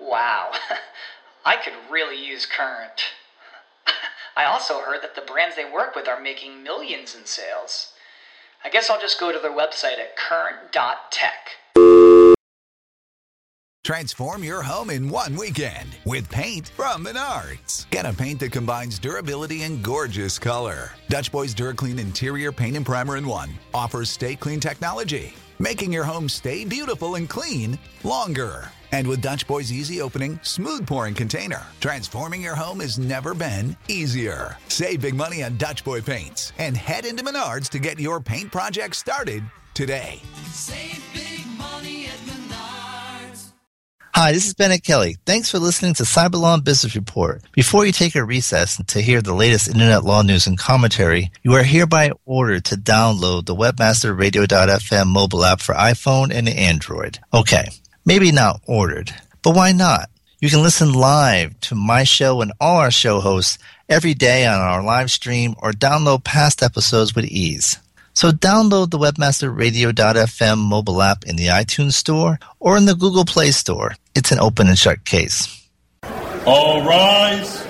Wow, I could really use Current. I also heard that the brands they work with are making millions in sales. I guess I'll just go to their website at current.tech. Transform your home in one weekend with paint from Menards. Get a paint that combines durability and gorgeous color. Dutch Boys DuraClean Interior Paint and Primer in One offers stay clean technology, making your home stay beautiful and clean longer. And with Dutch Boy's easy opening, smooth pouring container, transforming your home has never been easier. Save big money on Dutch Boy paints and head into Menards to get your paint project started today. Save big money at Menards. Hi, this is Bennett Kelly. Thanks for listening to Cyberlaw and Business Report. Before you take a recess to hear the latest internet law news and commentary, you are hereby ordered to download the webmasterradio.fm mobile app for iPhone and Android. Okay, maybe not ordered, but why not? You can listen live to my show and all our show hosts every day on our live stream or download past episodes with ease. So download the webmasterradio.fm mobile app in the iTunes Store or in the Google Play Store. It's an open and shut case. All rise.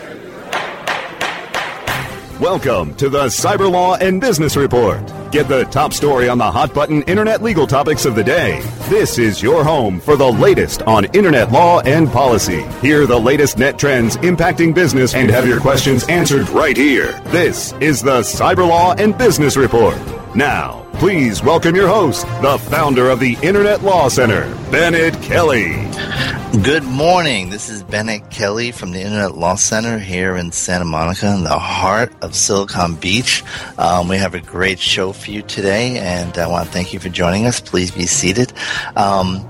Welcome to the Cyber Law and Business Report. Get the top story on the hot button internet legal topics of the day. This is your home for the latest on internet law and policy. Hear the latest net trends impacting business and have your questions answered right here. This is the Cyber Law and Business Report. Now, please welcome your host, the founder of the Internet Law Center, Bennett Kelly. Good morning. This is Bennett Kelly from the Internet Law Center here in Santa Monica, in the heart of Silicon Beach. Um, we have a great show for you today, and I want to thank you for joining us. Please be seated. Um,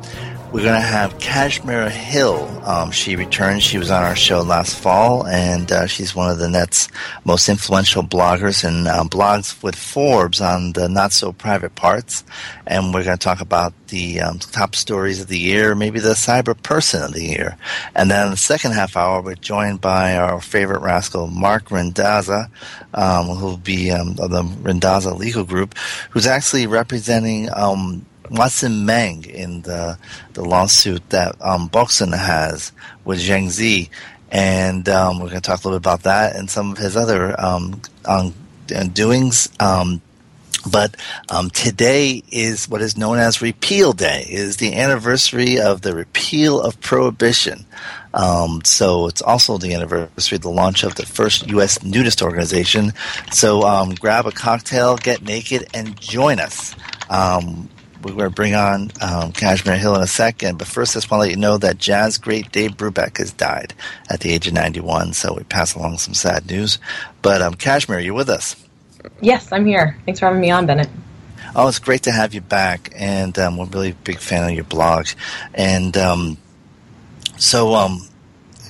we're going to have Kashmir Hill. Um, she returned. She was on our show last fall, and uh, she's one of the net's most influential bloggers and uh, blogs with Forbes on the not so private parts. And we're going to talk about the um, top stories of the year, maybe the cyber person of the year. And then the second half hour, we're joined by our favorite rascal, Mark Randazza, um, who'll be um, of the Randazza Legal Group, who's actually representing um, Watson Meng in the the lawsuit that um, Boxun has with Zhang Zi, and um, we're going to talk a little bit about that and some of his other um, um, doings. Um, but um, today is what is known as Repeal Day. It is the anniversary of the repeal of prohibition. Um, so it's also the anniversary of the launch of the first U.S. nudist organization. So grab a cocktail, get naked, and join us. Um, we're going to bring on um, Kashmir Hill in a second, but first, I just want to let you know that jazz great Dave Brubeck has died at the age of 91. So we pass along some sad news. But um, Kashmir, you with us? Yes, I'm here. Thanks for having me on, Bennett. Oh, it's great to have you back, and um, we're really big fan of your blog. And um, so, um,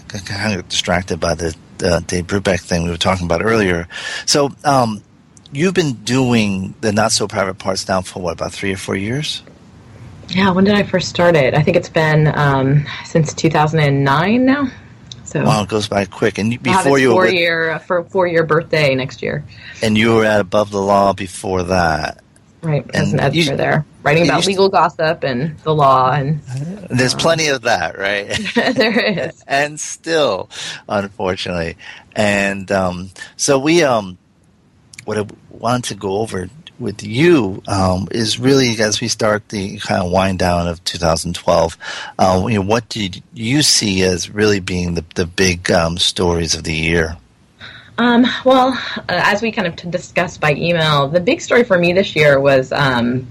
kind of distracted by the uh, Dave Brubeck thing we were talking about earlier. So, um, you've been doing the not so private parts now for what about three or four years? Yeah, when did I first start it? I think it's been um, since 2009 now. So wow, it goes by quick. And before you four were with- year for four year birthday next year. and you were at Above the Law before that. Right, as And an editor you- there, writing about legal gossip and the law, and There's plenty of that, right? there is. and still, unfortunately. And um, so we, um, what I wanted to go over with you um, is really as we start the kind of wind down of 2012. Uh, you know, what did you see as really being the the big um, stories of the year? Um, well, uh, as we kind of discussed by email, the big story for me this year was um,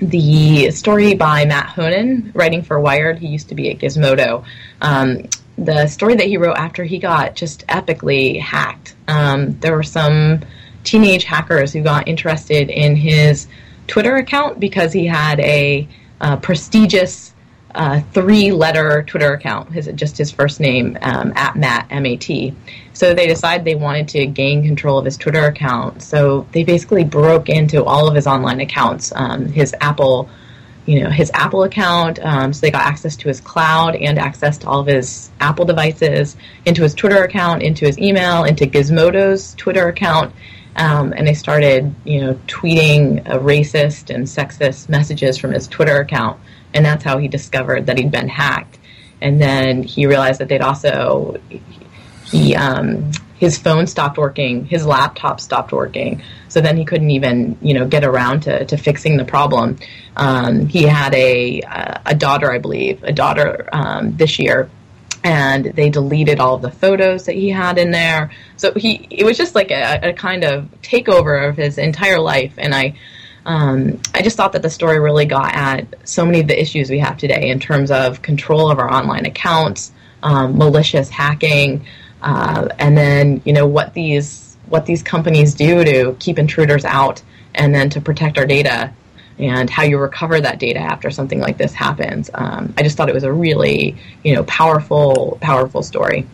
the story by Matt Honan, writing for Wired. He used to be at Gizmodo. Um, the story that he wrote after he got just epically hacked. Um, there were some teenage hackers who got interested in his Twitter account because he had a uh, prestigious uh, three-letter Twitter account, his just his first name um, at Matt M A T. So they decided they wanted to gain control of his Twitter account. So they basically broke into all of his online accounts, um, his Apple, you know, his Apple account. Um, so they got access to his cloud and access to all of his Apple devices, into his Twitter account, into his email, into Gizmodo's Twitter account. Um, and they started, you know, tweeting uh, racist and sexist messages from his Twitter account, and that's how he discovered that he'd been hacked. And then he realized that they'd also he um, his phone stopped working, his laptop stopped working, so then he couldn't even you know get around to, to fixing the problem. Um, he had a a daughter, I believe, a daughter um, this year and they deleted all the photos that he had in there. So he it was just like a, a kind of takeover of his entire life, and I. Um, I just thought that the story really got at so many of the issues we have today in terms of control of our online accounts, um, malicious hacking, uh, and then you know what these what these companies do to keep intruders out, and then to protect our data and how you recover that data after something like this happens. Um, I just thought it was a really, you know, powerful, powerful story.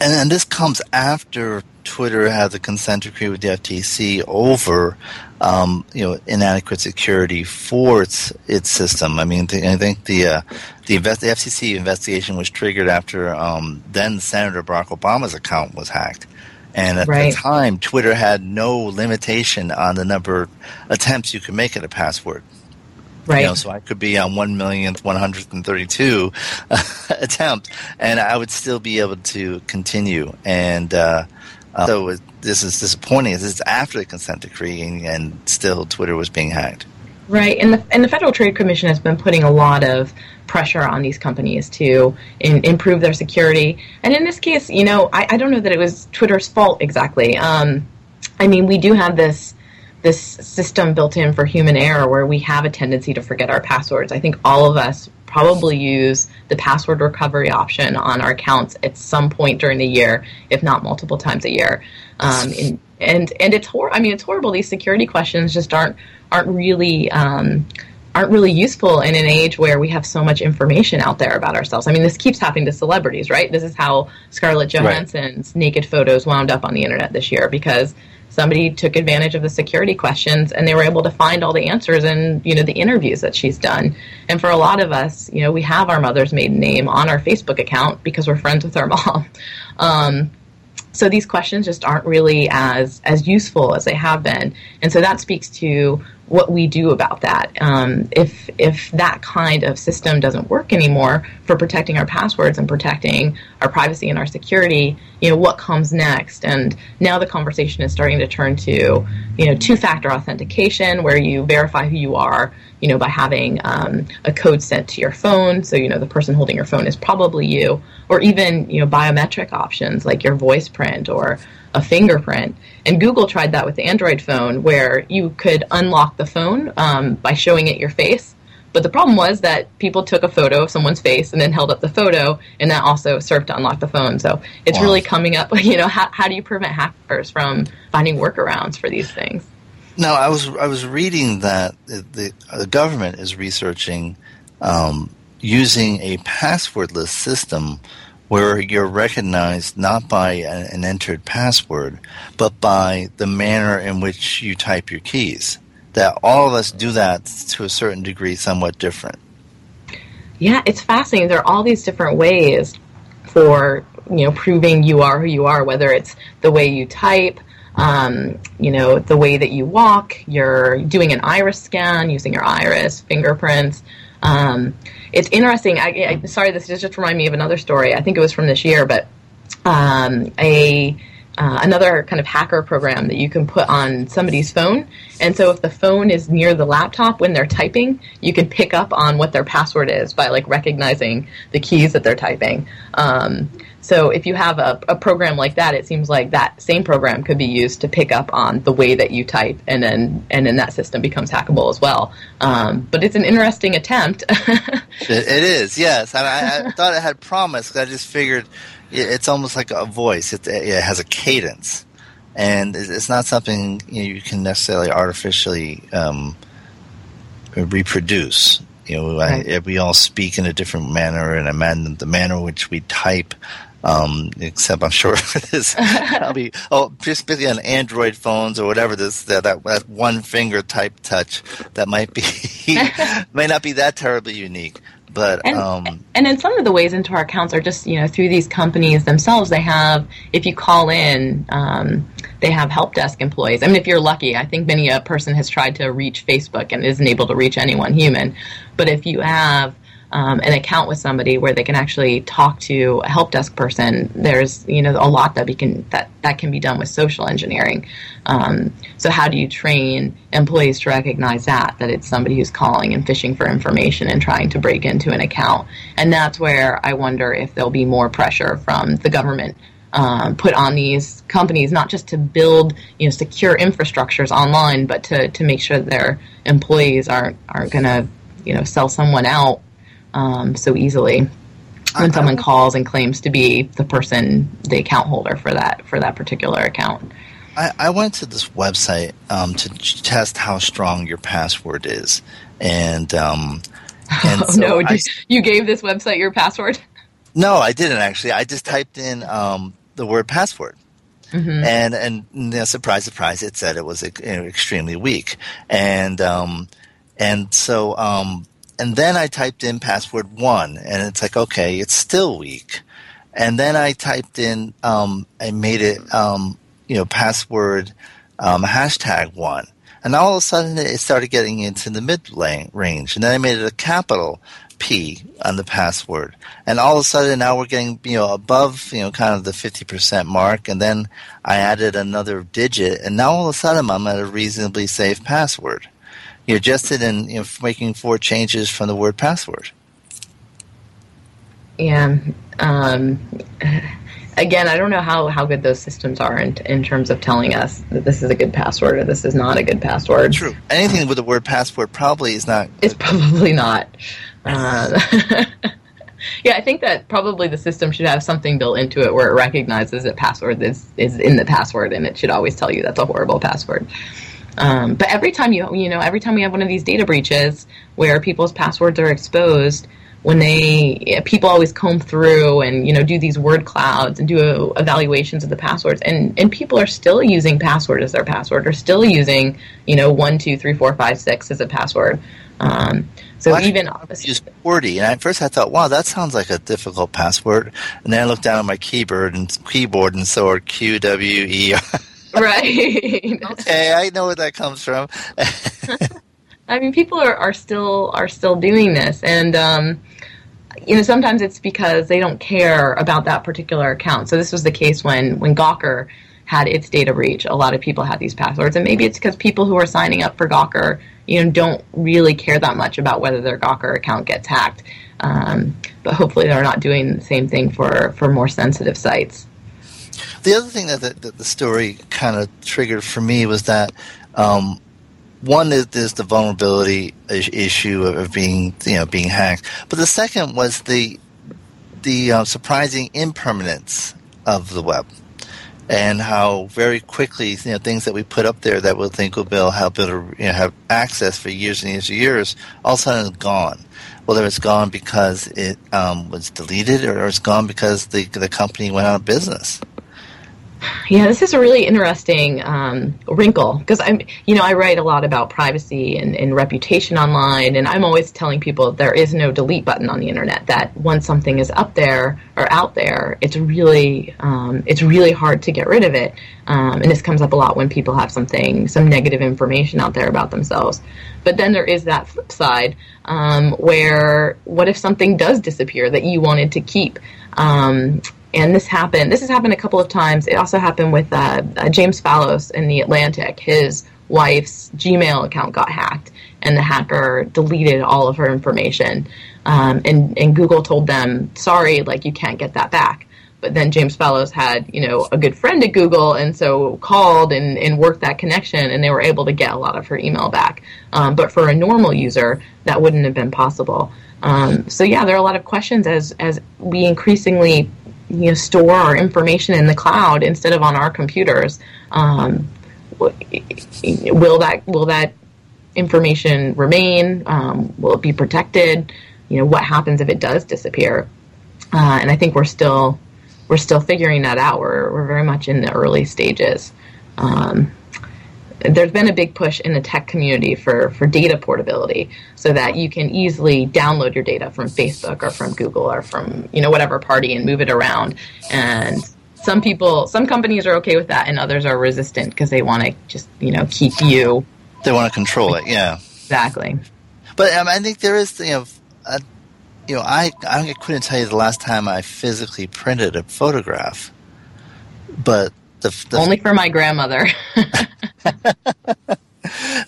And, and this comes after Twitter has a consent decree with the FTC over, um, you know, inadequate security for its its system. I mean, th- I think the uh, the, invest- the, FCC investigation was triggered after um, then Senator Barack Obama's account was hacked. And at right. the time, Twitter had no limitation on the number of attempts you could make at a password. Right. You know, so I could be on one millionth one hundred and thirty-two attempt, and I would still be able to continue. And uh, uh, so it, this is disappointing. This is after the consent decree, and, and still Twitter was being hacked. Right, and the and the Federal Trade Commission has been putting a lot of pressure on these companies to in, improve their security. And in this case, you know, I, I don't know that it was Twitter's fault exactly. Um, I mean, we do have this this system built in for human error where we have a tendency to forget our passwords. I think all of us probably use the password recovery option on our accounts at some point during the year, if not multiple times a year. Um, and, and and it's hor- I mean, it's horrible. These security questions just aren't aren't really um, aren't really useful in an age where we have so much information out there about ourselves. I mean, this keeps happening to celebrities, right? This is how Scarlett Johansson's right. naked photos wound up on the internet this year because somebody took advantage of the security questions and they were able to find all the answers in you know the interviews that she's done and for a lot of us you know we have our mother's maiden name on our facebook account because we're friends with our mom um, so these questions just aren't really as as useful as they have been and so that speaks to what we do about that. Um, if if that kind of system doesn't work anymore for protecting our passwords and protecting our privacy and our security, you know what comes next? And now the conversation is starting to turn to you know two-factor authentication, where you verify who you are, you know by having um, a code sent to your phone, so you know the person holding your phone is probably you, or even you know biometric options like your voice print or a fingerprint. And Google tried that with the Android phone, where you could unlock the phone um, by showing it your face. But the problem was that people took a photo of someone's face and then held up the photo, and that also served to unlock the phone. So it's wow. really coming up. You know, how, how do you prevent hackers from finding workarounds for these things? No, I was I was reading that the, the, the government is researching um, using a passwordless system where you're recognized not by an entered password, but by the manner in which you type your keys. That all of us do that to a certain degree, somewhat different. Yeah, it's fascinating. There are all these different ways for you know proving you are who you are, whether it's the way you type, um, you know, the way that you walk, you're doing an iris scan using your iris, fingerprints. Um, it's interesting. I, I, sorry, this just reminded me of another story. I think it was from this year, but um, a uh, another kind of hacker program that you can put on somebody's phone. And so if the phone is near the laptop when they're typing, you can pick up on what their password is by like recognizing the keys that they're typing. Um, so if you have a, a, program like that, it seems like that same program could be used to pick up on the way that you type, and then and then that system becomes hackable as well. Um, but it's an interesting attempt. it, it is, yes. I, I thought it had promise because I just figured it's almost like a voice. It, it has a cadence, and it's not something you, know, you can necessarily artificially um, reproduce. You know, I, we all speak in a different manner, and a man, the manner in which we type. Um, except I'm sure this I'll be oh just on Android phones or whatever this that, that, that one finger type touch that might be may not be that terribly unique. But and, um, and in some of the ways into our accounts are just you know through these companies themselves. They have if you call in, um, they have help desk employees. I mean, if you're lucky, I think many a person has tried to reach Facebook and isn't able to reach anyone human. But if you have um, an account with somebody where they can actually talk to a help desk person, there's you know a lot that we can that that can be done with social engineering. Um, so how do you train employees to recognize that that it's somebody who's calling and fishing for information and trying to break into an account? And that's where I wonder if there'll be more pressure from the government. Um, put on these companies not just to build you know secure infrastructures online, but to, to make sure their employees aren't aren't going to you know sell someone out um, so easily when someone calls and claims to be the person, the account holder for that for that particular account. I, I went to this website um, to test how strong your password is, and um, and oh, so no, I, you gave this website your password? No, I didn't actually. I just typed in um, the word password. Mm-hmm. And and you know, surprise, surprise! It said it was you know, extremely weak, and um, and so um, and then I typed in password one, and it's like, okay, it's still weak. And then I typed in, um, I made it, um, you know, password um, hashtag one. And all of a sudden it started getting into the mid range. And then I made it a capital P on the password. And all of a sudden now we're getting, you know, above, you know, kind of the 50% mark. And then I added another digit. And now all of a sudden I'm at a reasonably safe password you adjusted and you know, making four changes from the word password. Yeah. Um, again, I don't know how, how good those systems are in, in terms of telling us that this is a good password or this is not a good password. True. Anything with the word password probably is not. It's probably not. Uh, yeah, I think that probably the system should have something built into it where it recognizes that password is, is in the password and it should always tell you that's a horrible password. Um, but every time you you know every time we have one of these data breaches where people's passwords are exposed, when they people always comb through and you know do these word clouds and do evaluations of the passwords, and and people are still using password as their password, or still using you know one two three four five six as a password. Um, so well, even use QWERTY, and at first I thought, wow, that sounds like a difficult password. And then I looked down at my keyboard and keyboard and saw Q W E. right. okay, I know where that comes from. I mean, people are, are still are still doing this, and um, you know sometimes it's because they don't care about that particular account. So this was the case when when Gawker had its data breach. A lot of people had these passwords, and maybe it's because people who are signing up for Gawker, you know, don't really care that much about whether their Gawker account gets hacked. Um, but hopefully, they're not doing the same thing for for more sensitive sites. The other thing that the, that the story kind of triggered for me was that um, one is, is the vulnerability issue of being you know being hacked, but the second was the the uh, surprising impermanence of the web and how very quickly you know things that we put up there that we think will be help to you know, have access for years and years and years all of a sudden is gone. Whether it's gone because it um, was deleted or it's gone because the the company went out of business. Yeah, this is a really interesting um, wrinkle because I'm, you know, I write a lot about privacy and, and, reputation online, and I'm always telling people there is no delete button on the internet. That once something is up there or out there, it's really, um, it's really hard to get rid of it. Um, and this comes up a lot when people have something, some negative information out there about themselves. But then there is that flip side um, where, what if something does disappear that you wanted to keep? Um, and this happened. This has happened a couple of times. It also happened with uh, uh, James Fallows in the Atlantic. His wife's Gmail account got hacked, and the hacker deleted all of her information. Um, and and Google told them, "Sorry, like you can't get that back." But then James Fallows had, you know, a good friend at Google, and so called and, and worked that connection, and they were able to get a lot of her email back. Um, but for a normal user, that wouldn't have been possible. Um, so yeah, there are a lot of questions as as we increasingly you know, store our information in the cloud instead of on our computers. Um, will that will that information remain? Um, will it be protected? You know, what happens if it does disappear? Uh, and I think we're still we're still figuring that out. We're we're very much in the early stages. Um, there's been a big push in the tech community for, for data portability so that you can easily download your data from Facebook or from Google or from you know whatever party and move it around. And some people some companies are okay with that and others are resistant because they want to just you know keep you. They want to control it yeah. Exactly. But um, I think there is you know a, you know I I couldn't tell you the last time I physically printed a photograph but the, the only for my grandmother.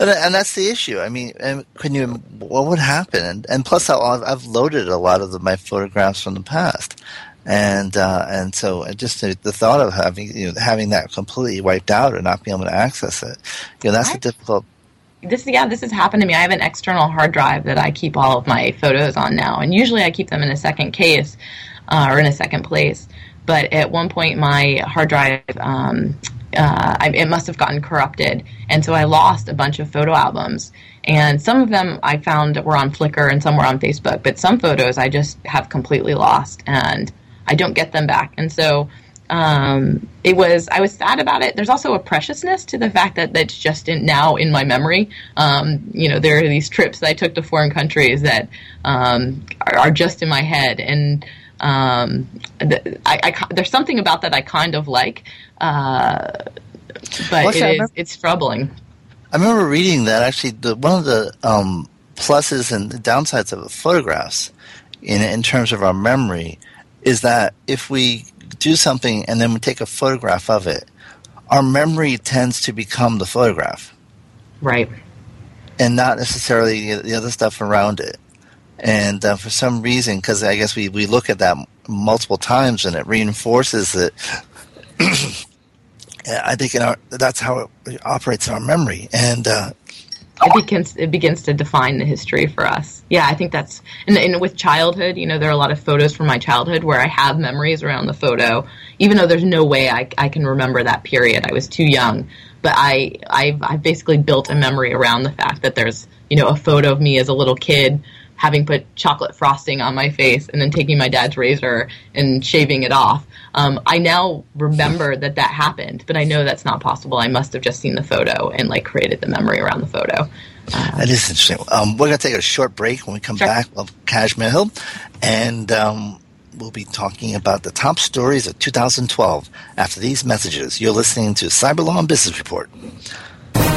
and, that's the issue. I mean, can you? What would happen? And, and plus, I've, I've loaded a lot of the, my photographs from the past, and uh, and so just the, the, thought of having you know having that completely wiped out and not being able to access it, you know, that's I, a difficult. This yeah, this has happened to me. I have an external hard drive that I keep all of my photos on now, and usually I keep them in a second case uh, or in a second place but at one point my hard drive um, uh, I, it must have gotten corrupted. And so i lost a bunch of photo albums. And some of them i found were on flickr and some were on facebook. But some photos i just have completely lost and i don't get them back. And so um, it was I was sad about it. There's also a preciousness to the fact that that's just in, now in my memory. Um, you know, there are these trips that I took to foreign countries that um, are, are, just in my head, and um, I, I, there's something about that I kind of like, uh, but well, it is, remember, it's troubling. I remember reading that actually. The, one of the um, pluses and the downsides of photographs, in in terms of our memory, is that if we do something and then we take a photograph of it, our memory tends to become the photograph, right, and not necessarily the other stuff around it. And uh, for some reason, because I guess we, we look at that multiple times and it reinforces it. I think our, that's how it operates in our memory. And uh, it begins it begins to define the history for us. Yeah, I think that's and, and, with childhood, you know, there are a lot of photos from my childhood where I have memories around the photo, even though there's no way I, I can remember that period. I was too young, but I I've, I've basically built a memory around the fact that there's you know a photo of me as a little kid having put chocolate frosting on my face and then taking my dad's razor and shaving it off. Um, I now remember that that happened, but I know that's not possible. I must have just seen the photo and like created the memory around the photo. Uh, that is interesting. Um, we're going to take a short break. When we come sure. back, we'll have Kashmir Hill, and um, we'll be talking about the top stories of 2012 after these messages. You're listening to Cyber Law and Business Report.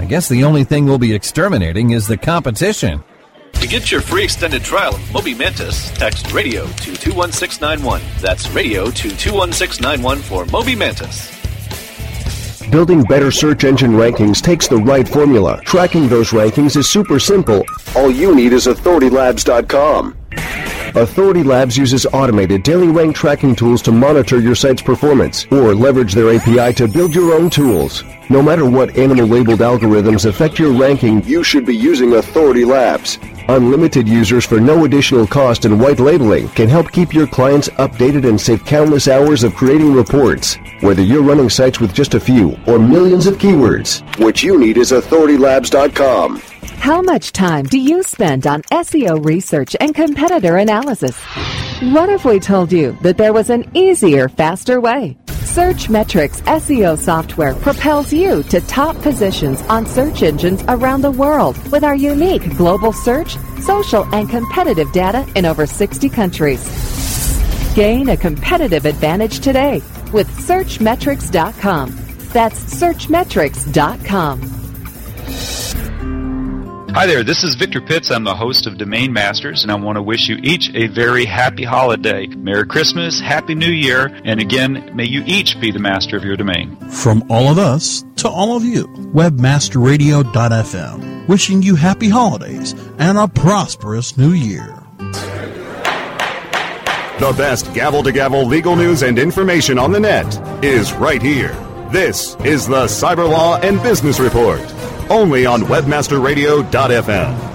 I guess the only thing we'll be exterminating is the competition. To get your free extended trial of Moby Mantis, text radio to 21691. That's radio to 21691 for Moby Mantis. Building better search engine rankings takes the right formula. Tracking those rankings is super simple. All you need is authoritylabs.com. Authority Labs uses automated daily rank tracking tools to monitor your site's performance or leverage their API to build your own tools. No matter what animal labeled algorithms affect your ranking, you should be using Authority Labs. Unlimited users for no additional cost and white labeling can help keep your clients updated and save countless hours of creating reports. Whether you're running sites with just a few or millions of keywords, what you need is authoritylabs.com. How much time do you spend on SEO research and competitor analysis? What if we told you that there was an easier, faster way? Searchmetrics SEO software propels you to top positions on search engines around the world with our unique global search, social, and competitive data in over 60 countries. Gain a competitive advantage today with Searchmetrics.com. That's Searchmetrics.com. Hi there, this is Victor Pitts. I'm the host of Domain Masters, and I want to wish you each a very happy holiday. Merry Christmas, Happy New Year, and again, may you each be the master of your domain. From all of us to all of you, webmasterradio.fm, wishing you happy holidays and a prosperous new year. The best gavel to gavel legal news and information on the net is right here. This is the Cyber Law and Business Report, only on webmasterradio.fm.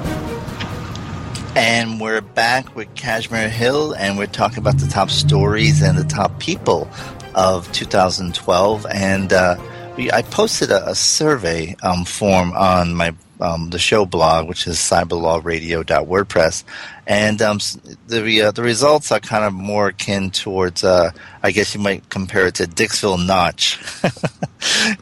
And we're back with Kashmir Hill, and we're talking about the top stories and the top people of 2012. And uh, we, I posted a, a survey um, form on my um, the show blog, which is cyberlawradio.wordpress, and um, the uh, the results are kind of more akin towards, uh, I guess you might compare it to Dixville Notch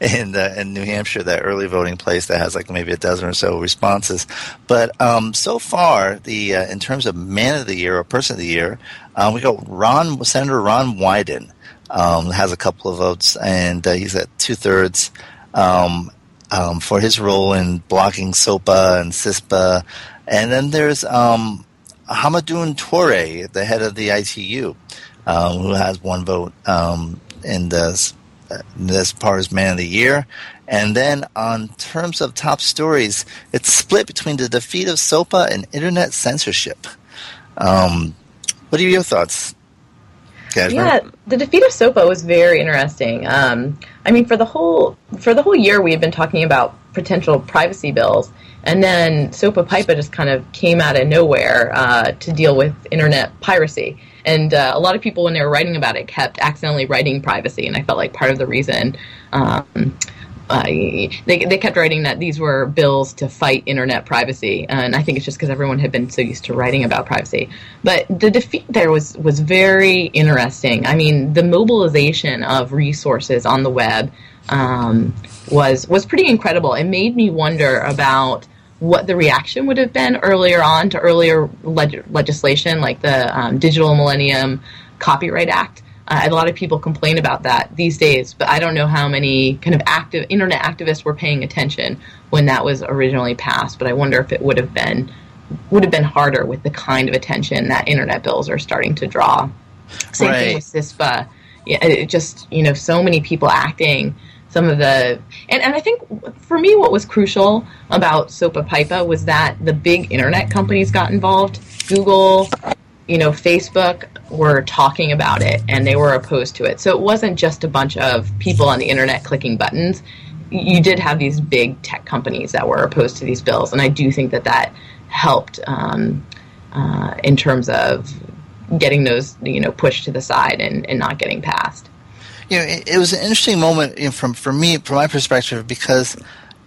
in uh, in New Hampshire, that early voting place that has like maybe a dozen or so responses. But um, so far, the uh, in terms of man of the year or person of the year, um, we got Ron Senator Ron Wyden um, has a couple of votes, and uh, he's at two thirds. Um, um, for his role in blocking SOPA and CISPA. And then there's um, Hamadoun Toure, the head of the ITU, um, who has one vote um, in this, uh, this part as Man of the Year. And then on terms of top stories, it's split between the defeat of SOPA and internet censorship. Um, what are your thoughts? Yeah, the defeat of SOPA was very interesting. Um, I mean, for the whole for the whole year, we had been talking about potential privacy bills, and then SOPA PIPA just kind of came out of nowhere uh, to deal with internet piracy. And uh, a lot of people, when they were writing about it, kept accidentally writing privacy, and I felt like part of the reason. Um, they, they kept writing that these were bills to fight internet privacy, and I think it's just because everyone had been so used to writing about privacy. But the defeat there was was very interesting. I mean, the mobilization of resources on the web um, was was pretty incredible. It made me wonder about what the reaction would have been earlier on to earlier leg- legislation like the um, Digital Millennium Copyright Act. Uh, a lot of people complain about that these days, but I don't know how many kind of active internet activists were paying attention when that was originally passed. But I wonder if it would have been would have been harder with the kind of attention that internet bills are starting to draw. Same Right. thing with CISPA. Yeah, it just you know so many people acting. Some of the and, and I think for me what was crucial about SOPA PIPA was that the big internet companies got involved. Google, you know, Facebook were talking about it and they were opposed to it. So it wasn't just a bunch of people on the internet clicking buttons. You did have these big tech companies that were opposed to these bills, and I do think that that helped um, uh, in terms of getting those, you know, pushed to the side and, and not getting passed. you know, it, it was an interesting moment you know, from for me, from my perspective, because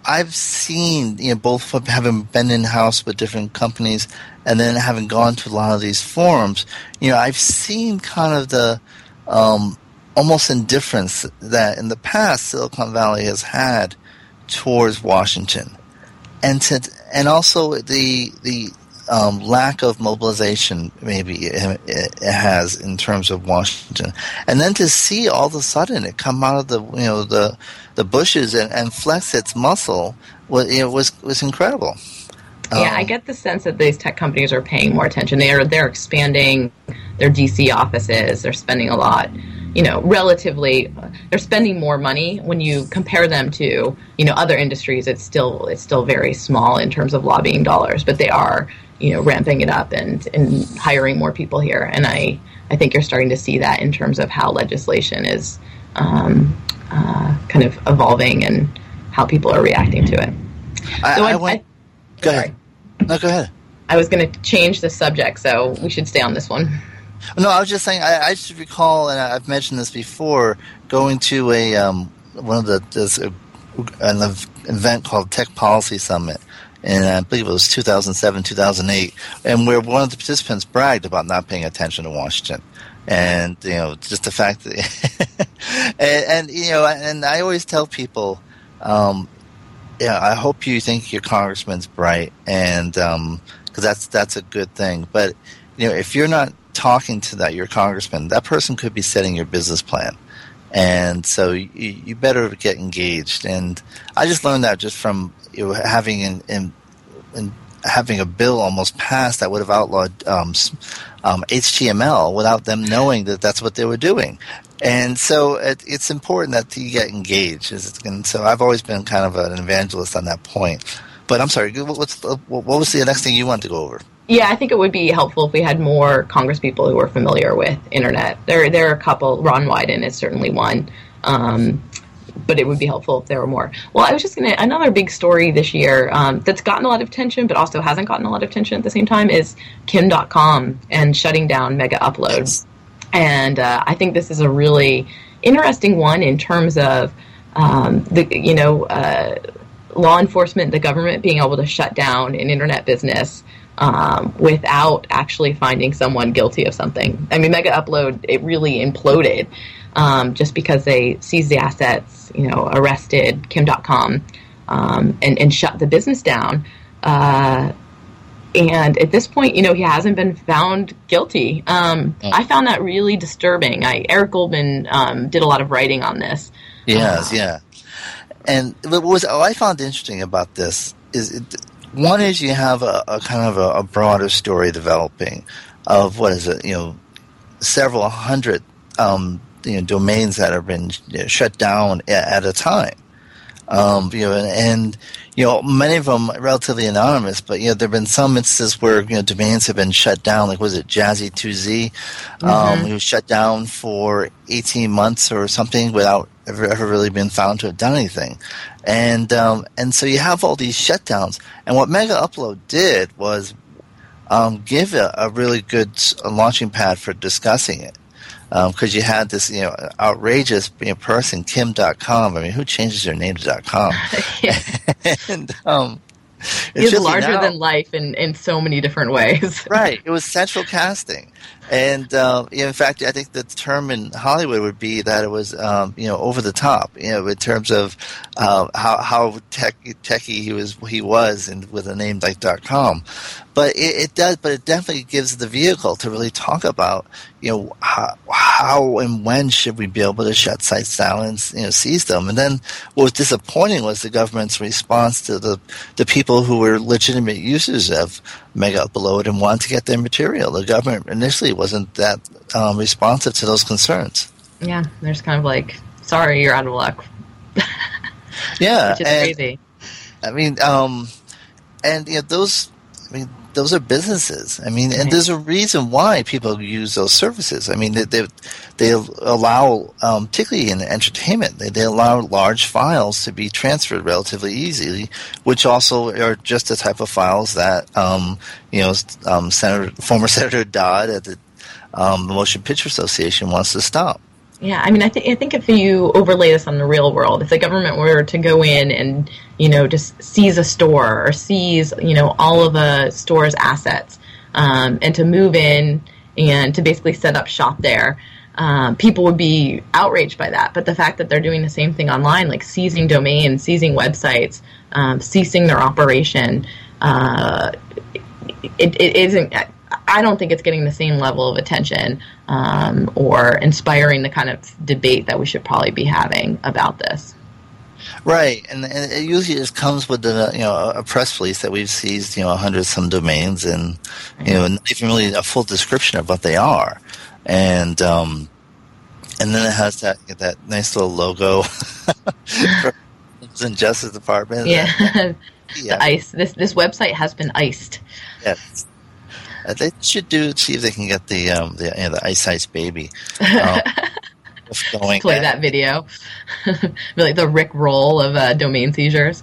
I've seen you know both having been in house with different companies and then having gone to a lot of these forums. You know, I've seen kind of the um, almost indifference that in the past Silicon Valley has had towards Washington, and to, and also the the um, lack of mobilization maybe it, it has in terms of Washington, and then to see all of a sudden it come out of the you know the the bushes and, and flex its muscle was it was was incredible. Yeah, I get the sense that these tech companies are paying more attention. They are they're expanding their DC offices. They're spending a lot. You know, relatively, they're spending more money when you compare them to you know other industries. It's still it's still very small in terms of lobbying dollars, but they are you know ramping it up and and hiring more people here. And I I think you're starting to see that in terms of how legislation is um, uh, kind of evolving and how people are reacting to it. I, So I, I- went. go ahead. No, go ahead. I was going to change the subject, so we should stay on this one. No, I was just saying. I, I just recall, and I've mentioned this before, going to a um, one of the this, uh, an event called Tech Policy Summit, and I believe it was 2007, 2008, and where one of the participants bragged about not paying attention to Washington, and you know, just the fact that, and, and you know, and I always tell people, um, yeah, I hope you think your congressman's bright, and because that's that's a good thing. But you know, if you're not talking to that your congressman, that person could be setting your business plan, and so you, you better get engaged. And I just learned that just from you know, having in, in, in having a bill almost passed that would have outlawed um, um, HTML without them knowing that that's what they were doing. And so it, it's important that you get engaged. And so I've always been kind of an evangelist on that point. But I'm sorry, what's what was the next thing you wanted to go over? Yeah, I think it would be helpful if we had more Congress people who are familiar with internet. There, there are a couple. Ron Wyden is certainly one, um, but it would be helpful if there were more. Well, I was just going to another big story this year um, that's gotten a lot of attention, but also hasn't gotten a lot of attention at the same time is Kim Dotcom and shutting down Megauploads. And uh, I think this is a really interesting one in terms of um, the you know uh, law enforcement, the government being able to shut down an internet business um, without actually finding someone guilty of something. I mean, Megaupload it really imploded um, just because they seized the assets, you know, arrested Kim Dotcom um, and and shut the business down. Uh, and at this point, you know, he hasn't been found guilty. Um, I found that really disturbing. I, Eric Goldman um, did a lot of writing on this. Yes, uh, yeah. And what was what I found interesting about this is it, one is you have a, a kind of a, a, broader story developing of what is it, you know, several hundred um, you know, domains that have been you know, shut down at, a time. Um, you know, and, and, you know, many of them relatively anonymous, but you know, there have been some instances where you know domains have been shut down. Like was it Jazzy2Z? Um, mm-hmm. It was shut down for eighteen months or something without ever ever really been found to have done anything. And um, and so you have all these shutdowns. And what Megaupload did was um, give a, a, really good launching pad for discussing it. Because um, you had this, you know, outrageous you know, person, Kim Dotcom. I mean, who changes their name to .com? and um, it's larger now, than life in, in so many different ways. right. It was central casting. And uh, in fact, I think the term in Hollywood would be that it was, um, you know, over the top. You know, in terms of uh, how how tech, techy he was he was, and with a name like .com. But it, it, does, but it definitely gives the vehicle to really talk about, you know, how, how and when should we be able to shut sites down and you know seize them. And then what was disappointing was the government's response to the the people who were legitimate users of Megaupload and wanted to get their material. The government initially wasn't that um, responsive to those concerns. Yeah, there's kind of like, sorry, you're out of luck. yeah, which is and, crazy. I mean, um, and you know, those. I mean, those are businesses. I mean, and there's a reason why people use those services. I mean, they they, they allow, um, particularly in entertainment, they, they allow large files to be transferred relatively easily, which also are just the type of files that um, you know, um, Senator, former Senator Dodd at the, um, the Motion Picture Association wants to stop. Yeah, I mean, I think I think if you overlay this on the real world, if the government were to go in and you know just seize a store or seize you know all of a store's assets, um, and to move in and to basically set up shop there, um, people would be outraged by that. But the fact that they're doing the same thing online, like seizing domains, seizing websites, um, ceasing their operation, uh, it, it isn't. I don't think it's getting the same level of attention um, or inspiring the kind of debate that we should probably be having about this. Right, and, and it usually just comes with a you know a press release that we've seized you know a hundred some domains and you know not even really a full description of what they are, and um, and then it has that that nice little logo from Justice Department. Yeah, yeah. the ICE. This this website has been iced. Yes. Uh, they should do see if they can get the um, the, you know, the Ice Ice Baby. Um, going play at. that video, like the Rick roll of uh, domain seizures.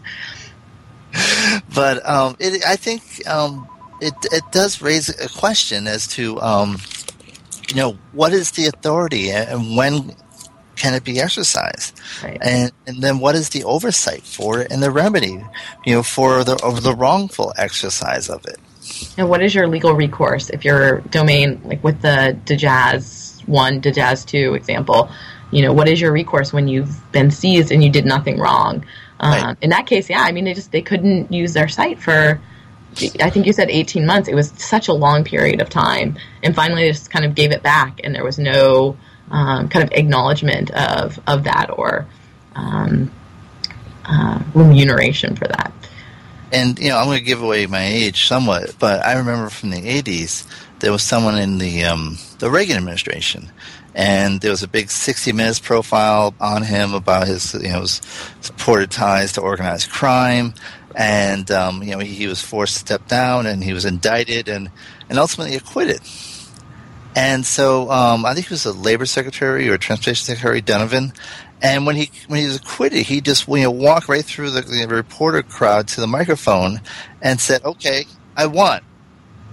But um, it, I think um, it it does raise a question as to um, you know what is the authority and when can it be exercised? Right. And and then what is the oversight for it and the remedy, you know, for the of the wrongful exercise of it? And what is your legal recourse if your domain, like with the Dajaz one, Dajaz two example, you know, what is your recourse when you've been seized and you did nothing wrong? Um. In that case, yeah, I mean, they just they couldn't use their site for. I think you said 18 months. It was such a long period of time, and finally, they just kind of gave it back, and there was no um, kind of acknowledgement of of that or um, uh, remuneration for that. And you know, I'm going to give away my age somewhat, but I remember from the '80s there was someone in the um, the Reagan administration, and there was a big 60 Minutes profile on him about his you know his supported ties to organized crime, and um, you know he, he was forced to step down, and he was indicted and and ultimately acquitted. And so um, I think he was a labor secretary or transportation secretary, Donovan. And when he when he was acquitted, he just you know walked right through the, the reporter crowd to the microphone and said, "Okay, I won."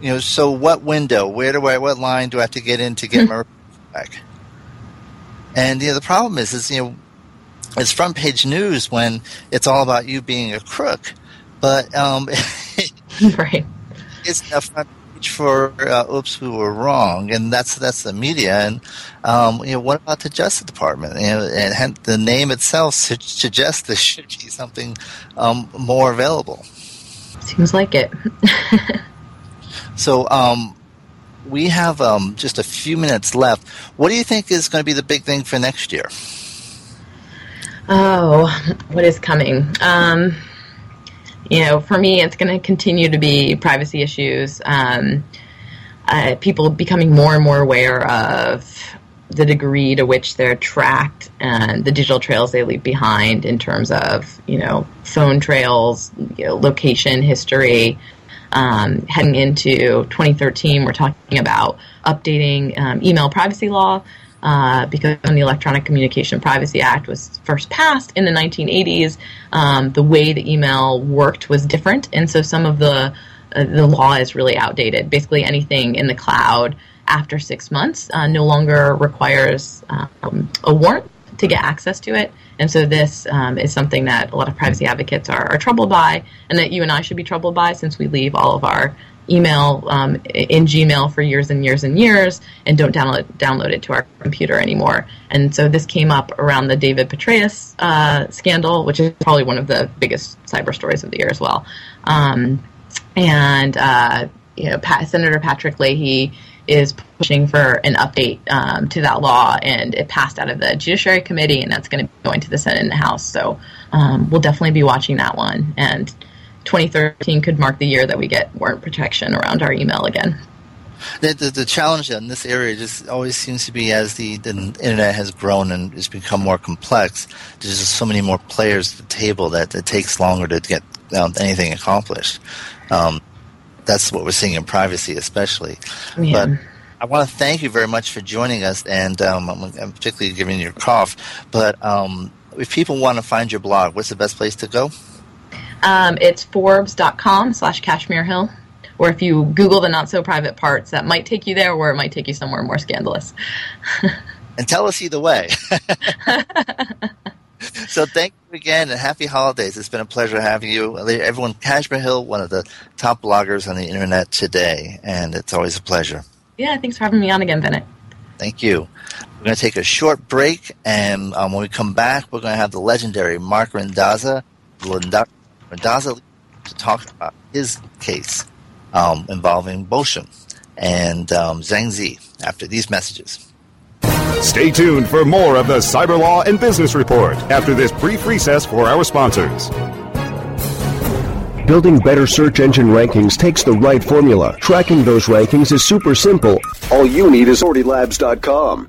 You know, so what window? Where do I? What line do I have to get in to get my back? And you know, the problem is, is you know, it's front page news when it's all about you being a crook, but um, right. it's a front for uh, "Oops, we were wrong," and that's that's the media. And um, you know, what about the Justice Department? You know, and the name itself suggests there should be something um, more available. Seems like it. so, um, we have um, just a few minutes left. What do you think is going to be the big thing for next year? Oh, what is coming? You know, for me, it's going to continue to be privacy issues. Um, uh, people becoming more and more aware of the degree to which they're tracked and the digital trails they leave behind in terms of, you know, phone trails, you know, location history, um, heading into 2013, we're talking about updating um, email privacy law uh, because when the Electronic Communication Privacy Act was first passed in the 1980s, um, the way the email worked was different, and so some of the uh, the law is really outdated. Basically, anything in the cloud after six months uh, no longer requires um, a warrant to get access to it. And so this um, is something that a lot of privacy advocates are, are, troubled by, and that you and I should be troubled by since we leave all of our email um, in Gmail for years and years and years and don't download download it to our computer anymore. And so this came up around the David Petraeus uh, scandal, which is probably one of the biggest cyber stories of the year as well. Um, and uh, you know, Pat, Senator Patrick Leahy is pushing for an update um, to that law, and it passed out of the Judiciary Committee, and that's going to be going to the Senate and the House. So um, we'll definitely be watching that one. And 2013 could mark the year that we get warrant protection around our email again. The, the, the, challenge in this area just always seems to be as the, the internet has grown and has become more complex, there's just so many more players at the table that it takes longer to get um, anything accomplished. Um, that's what we're seeing in privacy, especially. Yeah. But I want to thank you very much for joining us, and um, I'm, particularly giving you your cough. But um, if people want to find your blog, what's the best place to go? Um, it's Forbes.com slash Kashmir Hill. Or if you Google the not so private parts, that might take you there, or it might take you somewhere more scandalous. and tell us either way. so thank you again and happy holidays. It's been a pleasure having you. Everyone, Kashmir Hill, one of the top bloggers on the internet today, and it's always a pleasure. Yeah, thanks for having me on again, Bennett. Thank you. We're going to take a short break, and um, when we come back, we're going to have the legendary Marc Randazza, Randazza to talk about his case um, involving Boxun and um, Zhang Zi after these messages. Stay tuned for more of the Cyber Law and Business Report after this brief recess for our sponsors. Building better search engine rankings takes the right formula. Tracking those rankings is super simple. All you need is AuthorityLabs.com.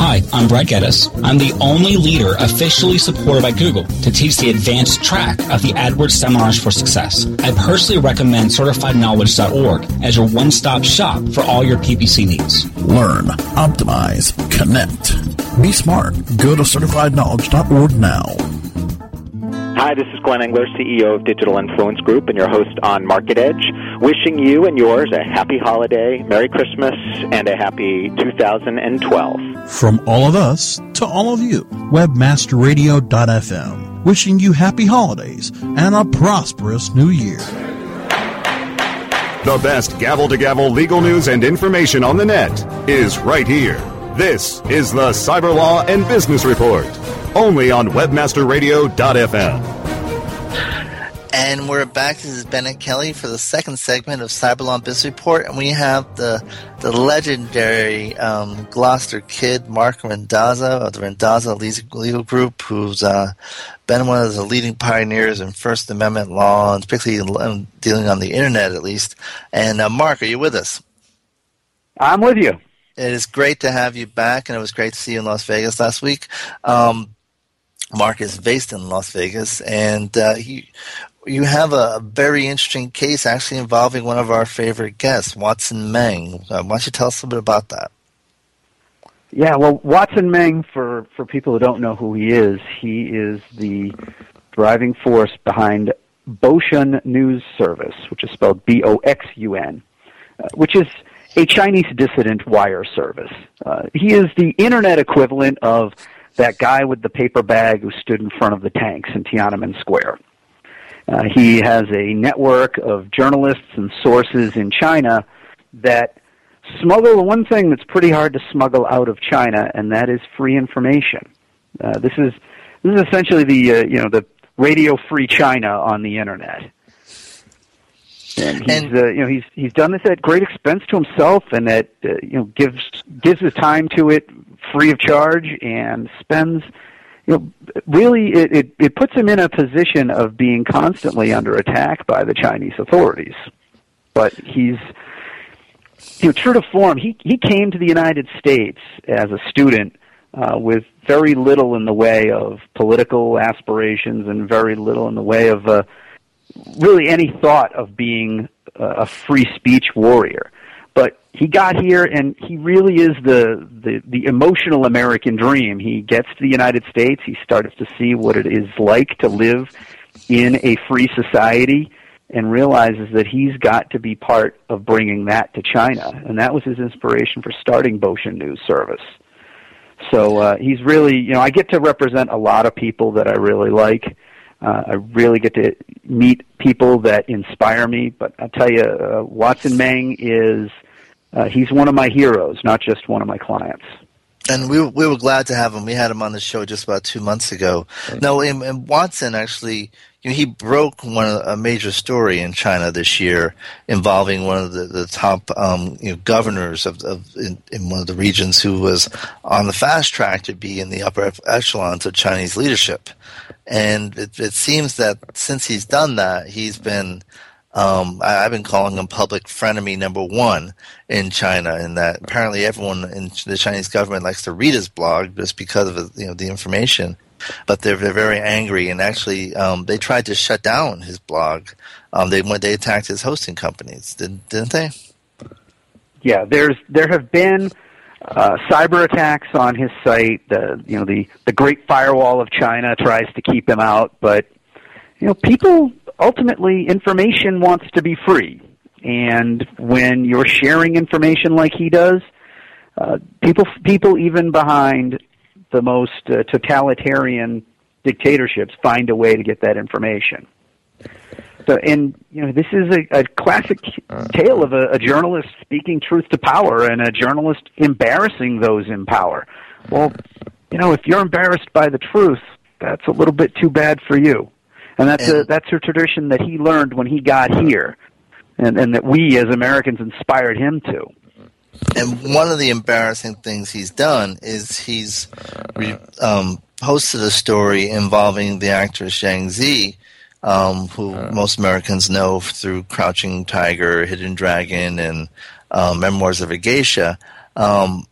Hi, I'm Brad Geddes. I'm the only leader officially supported by Google to teach the advanced track of the AdWords Seminars for Success. I personally recommend CertifiedKnowledge.org as your one-stop shop for all your PPC needs. Learn, optimize, connect. Be smart. Go to certifiedknowledge.org now. Hi, this is Glenn Engler, CEO of Digital Influence Group, and your host on Market Edge. Wishing you and yours a happy holiday, Merry Christmas, and a happy 2012. From all of us to all of you, webmasterradio.fm. Wishing you happy holidays and a prosperous new year. The best gavel to gavel legal news and information on the net is right here. This is the Cyber Law and Business Report, only on webmasterradio.fm. And we're back. This is Bennett Kelly for the second segment of Cyberlaw Business Report, and we have the the legendary um, Gloucester kid, Marc Randazza of the Randazza Legal Group, who's uh, been one of the leading pioneers in First Amendment law, and particularly dealing on the internet, at least. And uh, Marc, are you with us? I'm with you. It is great to have you back, and it was great to see you in Las Vegas last week. Um, Marc is based in Las Vegas, and uh, he, you have a very interesting case actually involving one of our favorite guests, Watson Meng. Uh, why don't you tell us a little bit about that? Yeah, well, Watson Meng, for, for people who don't know who he is, he is the driving force behind Boxun News Service, which is spelled B O X U N, uh, which is a Chinese dissident wire service. Uh, he is the internet equivalent of that guy with the paper bag who stood in front of the tanks in Tiananmen Square. Uh, he has a network of journalists and sources in China that smuggle the one thing that's pretty hard to smuggle out of China, and that is free information. Uh, this is this is essentially the uh, you know the radio free China on the internet. And he's uh, you know he's he's done this at great expense to himself, and that uh, you know gives gives his time to it free of charge, and spends you know, really it, it, it puts him in a position of being constantly under attack by the Chinese authorities. But he's you know, true to form, he he came to the United States as a student uh, with very little in the way of political aspirations and very little in the way of uh, really any thought of being a free speech warrior. He got here, and he really is the, the the emotional American dream. He gets to the United States. He starts to see what it is like to live in a free society, and realizes that he's got to be part of bringing that to China. And that was his inspiration for starting Boxun News Service. So uh, he's really, you know, I get to represent a lot of people that I really like. Uh, I really get to meet people that inspire me. But I tell you, uh, Watson Meng is uh, he's one of my heroes, not just one of my clients. And we we were glad to have him. We had him on the show just about two months ago. No, and, and Watson actually, you know, he broke one a major story in China this year involving one of the, the top um, you know, governors of, of in, in one of the regions who was on the fast track to be in the upper echelons of Chinese leadership. And it, it seems that since he's done that, he's been um, I, have been calling him public frenemy number one in China, and that apparently everyone in the Chinese government likes to read his blog just because of you know the information. But they're, they're very angry, and actually, um, they tried to shut down his blog. Um, they they attacked his hosting companies, did, didn't they? Yeah, there's there have been uh, cyber attacks on his site. The you know the the Great Firewall of China tries to keep him out, but you know people ultimately information wants to be free. And when you're sharing information like he does, uh, people people even behind the most uh, totalitarian dictatorships find a way to get that information. So, and you know, this is a, a classic tale of a, a journalist speaking truth to power and a journalist embarrassing those in power. Well, you know, if you're embarrassed by the truth, that's a little bit too bad for you and that's a that's a tradition that he learned when he got here, and and that we as Americans inspired him to. And one of the embarrassing things he's done is he's um, posted a story involving the actress Zhang Zi, um, who most Americans know through Crouching Tiger, Hidden Dragon, and um, Memoirs of a Geisha. Um,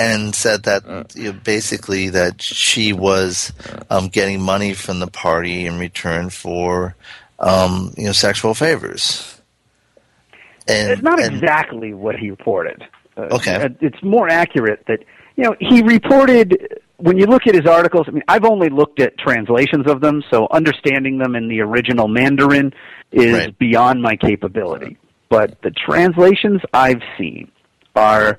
and said that uh. you know, basically that she was um, getting money from the party in return for um, you know sexual favors. And, it's not and, exactly what he reported. Uh, okay, it's more accurate that you know he reported when you look at his articles, I mean, I've only looked at translations of them, so understanding them in the original Mandarin is Right. beyond my capability. But the translations I've seen are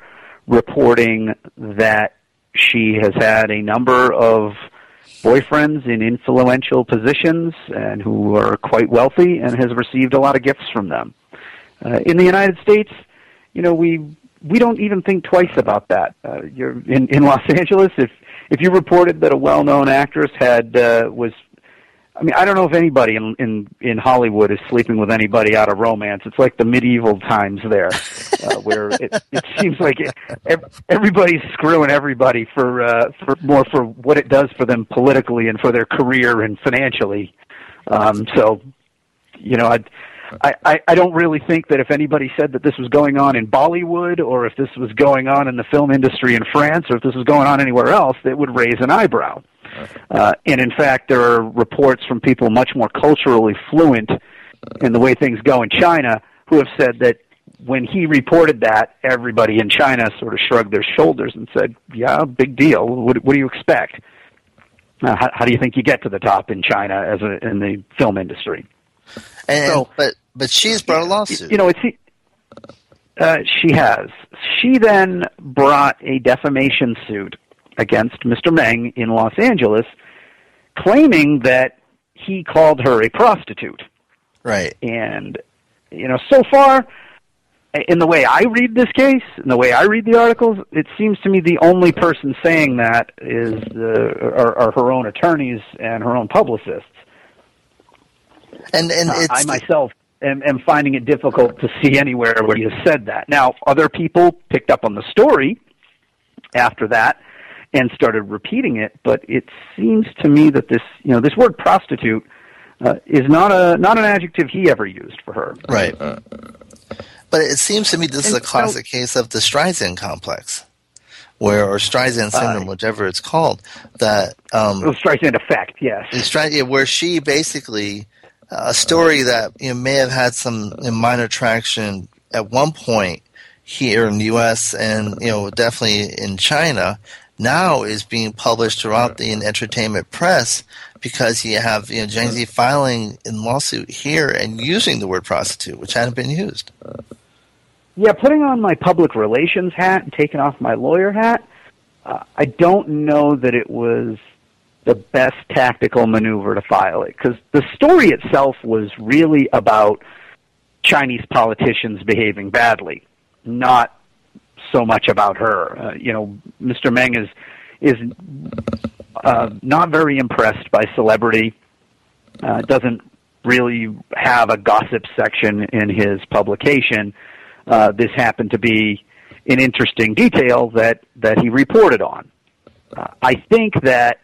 reporting that she has had a number of boyfriends in influential positions and who are quite wealthy and has received a lot of gifts from them. Uh, in the United States, you know, we we don't even think twice about that. Uh, you're in in Los Angeles. If if you reported that a well-known actress had uh, was, I mean, I don't know if anybody in in in Hollywood is sleeping with anybody out of romance. It's like the medieval times there, uh, where it, it seems like it, everybody's screwing everybody for uh, for more for what it does for them politically and for their career and financially. Um, so, you know, I'd. I, I, I don't really think that if anybody said that this was going on in Bollywood or if this was going on in the film industry in France or if this was going on anywhere else, that would raise an eyebrow. Uh, and in fact, there are reports from people much more culturally fluent in the way things go in China who have said that when he reported that, everybody in China sort of shrugged their shoulders and said, "Yeah, big deal. What, what do you expect? Uh, how, how do you think you get to the top in China as a, in the film industry?" And, so, but but she's brought a lawsuit. You know, it's uh, she has. She then brought a defamation suit against Mr. Meng in Los Angeles, claiming that he called her a prostitute. Right. And you know, so far, in the way I read this case, in the way I read the articles, it seems to me the only person saying that is the are, are her own attorneys and her own publicists. And and Uh, it's I myself am, am finding it difficult to see anywhere where he has said that. Now, other people picked up on the story after that and started repeating it, but it seems to me that this, you know, this word prostitute uh, is not a not an adjective he ever used for her. Right. But it seems to me this is a And so- classic case of the Streisand complex, where or Streisand syndrome, whichever it's called. That um, Streisand effect, yes. It's yeah, where she basically a story that you know, may have had some you know, minor traction at one point here in the U.S. and you know definitely in China. Now is being published throughout the entertainment press because you have you know Zhang Zi filing in lawsuit here and using the word prostitute, which hadn't been used. Yeah, putting on my public relations hat and taking off my lawyer hat, uh, I don't know that it was the best tactical maneuver to file it because the story itself was really about Chinese politicians behaving badly, not so much about her. Uh, you know, Mr. Meng is is uh, not very impressed by celebrity. Uh, doesn't really have a gossip section in his publication. Uh, this happened to be an interesting detail that that he reported on. Uh, I think that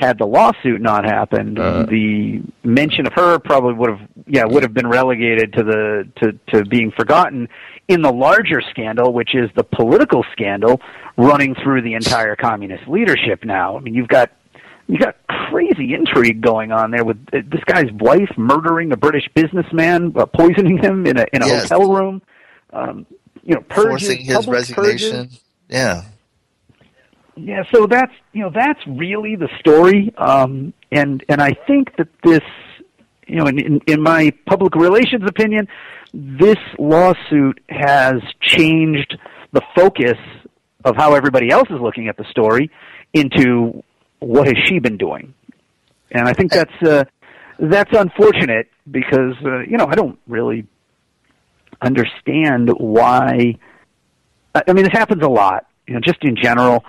had the lawsuit not happened, the mention of her probably would have yeah would have been relegated to the to to being forgotten in the larger scandal, which is the political scandal running through the entire communist leadership now. I mean, you've got you've got crazy intrigue going on there with uh, this guy's wife murdering a British businessman, uh, poisoning him in a in a Yes. hotel room. Um, you know, purges, Forcing his resignation. purges. Yeah. Yeah, so that's you know that's really the story, um, and and I think that this, you know, in, in in my public relations opinion, this lawsuit has changed the focus of how everybody else is looking at the story into what has she been doing, and I think that's uh, that's unfortunate because uh, you know I don't really understand why. I mean, this happens a lot, you know, just in general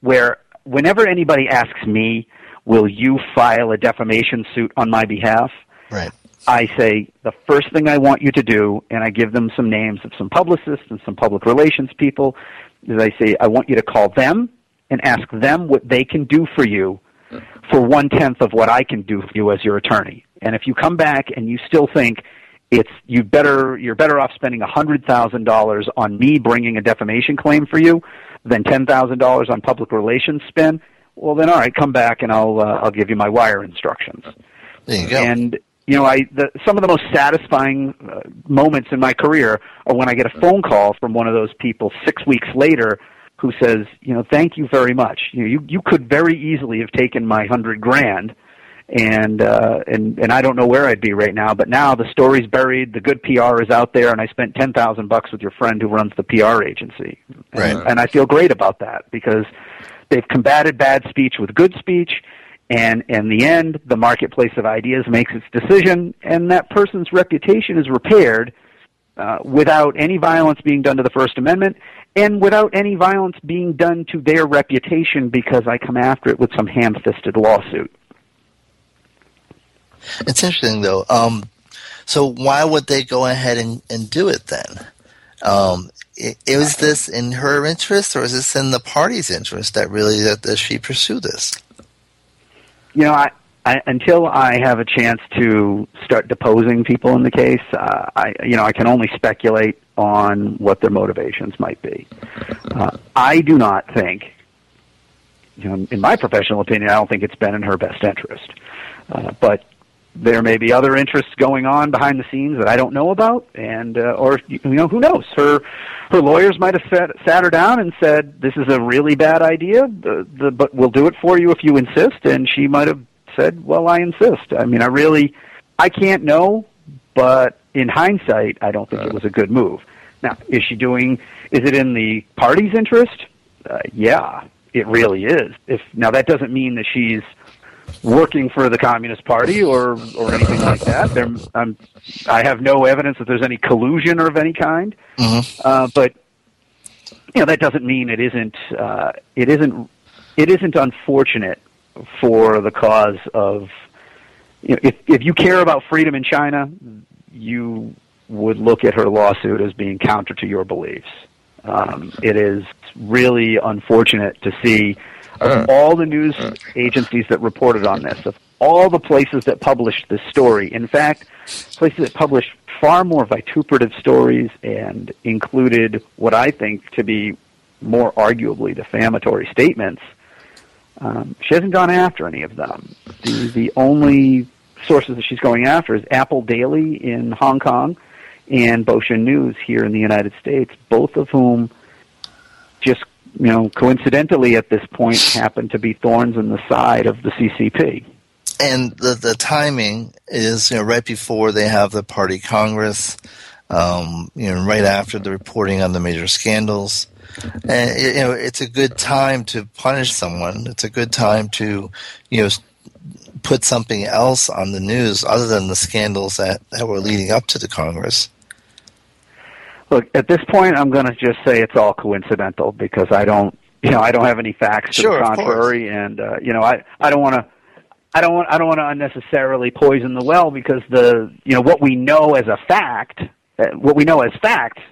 where whenever anybody asks me, "Will you file a defamation suit on my behalf?" Right. I say the first thing I want you to do, and I give them some names of some publicists and some public relations people, is I say I want you to call them and ask them what they can do for you for one tenth of what I can do for you as your attorney. And if you come back and you still think it's you better you're better off spending a hundred thousand dollars on me bringing a defamation claim for you than ten thousand dollars on public relations spend, well then all right, come back and I'll uh, I'll give you my wire instructions. There you go. And you know, I the, some of the most satisfying uh, moments in my career are when I get a phone call from one of those people six weeks later who says, you know, thank you very much. You know, you you could very easily have taken my hundred grand, and uh, and and I don't know where I'd be right now. But now the story's buried, the good PR is out there, and I spent ten thousand bucks with your friend who runs the PR agency, Right. and, and I feel great about that because they've combated bad speech with good speech. And in the end, the marketplace of ideas makes its decision, and that person's reputation is repaired uh, without any violence being done to the First Amendment and without any violence being done to their reputation because I come after it with some ham fisted lawsuit. It's interesting though. Um, so why would they go ahead and, and do it then? Um, is this in her interest or is this in the party's interest that really that, that she pursue this? You know, I, I until I have a chance to start deposing people in the case, uh, I you know I can only speculate on what their motivations might be. Uh, I do not think, you know, in my professional opinion, I don't think it's been in her best interest. Uh, but there may be other interests going on behind the scenes that I don't know about, and uh, or you know who knows? Her her lawyers might have sat, sat her down and said, "This is a really bad idea, the, the, but we'll do it for you if you insist." And she might have said, "Well, I insist." I mean, I really I can't know, but in hindsight, I don't think it was a good move. Now, is she doing? Is it in the party's interest? Uh, yeah, it really is. If now that doesn't mean that she's working for the Communist Party or or anything like that. There, I'm, I have no evidence that there's any collusion or of any kind. Uh, but you know that doesn't mean it isn't uh, it isn't it isn't unfortunate for the cause of you know if if you care about freedom in China, you would look at her lawsuit as being counter to your beliefs. Um, it is really unfortunate to see of all the news agencies that reported on this, of all the places that published this story. In fact, places that published far more vituperative stories and included what I think to be more arguably defamatory statements. Um, she hasn't gone after any of them. The the only sources that she's going after is Apple Daily in Hong Kong and Boxun News here in the United States, both of whom just you know coincidentally at this point happen to be thorns in the side of the CCP. And the the timing is you know right before they have the party congress, um, you know right after the reporting on the major scandals, and you know it's a good time to punish someone. It's a good time to you know put something else on the news other than the scandals that, that were leading up to the Congress. Look, at this point, I'm going to just say it's all coincidental because I don't, you know, I don't have any facts to Sure, the contrary, and uh, you know, I, I don't want to, I don't want, I don't want to unnecessarily poison the well because the, you know, what we know as a fact, uh, what we know as facts,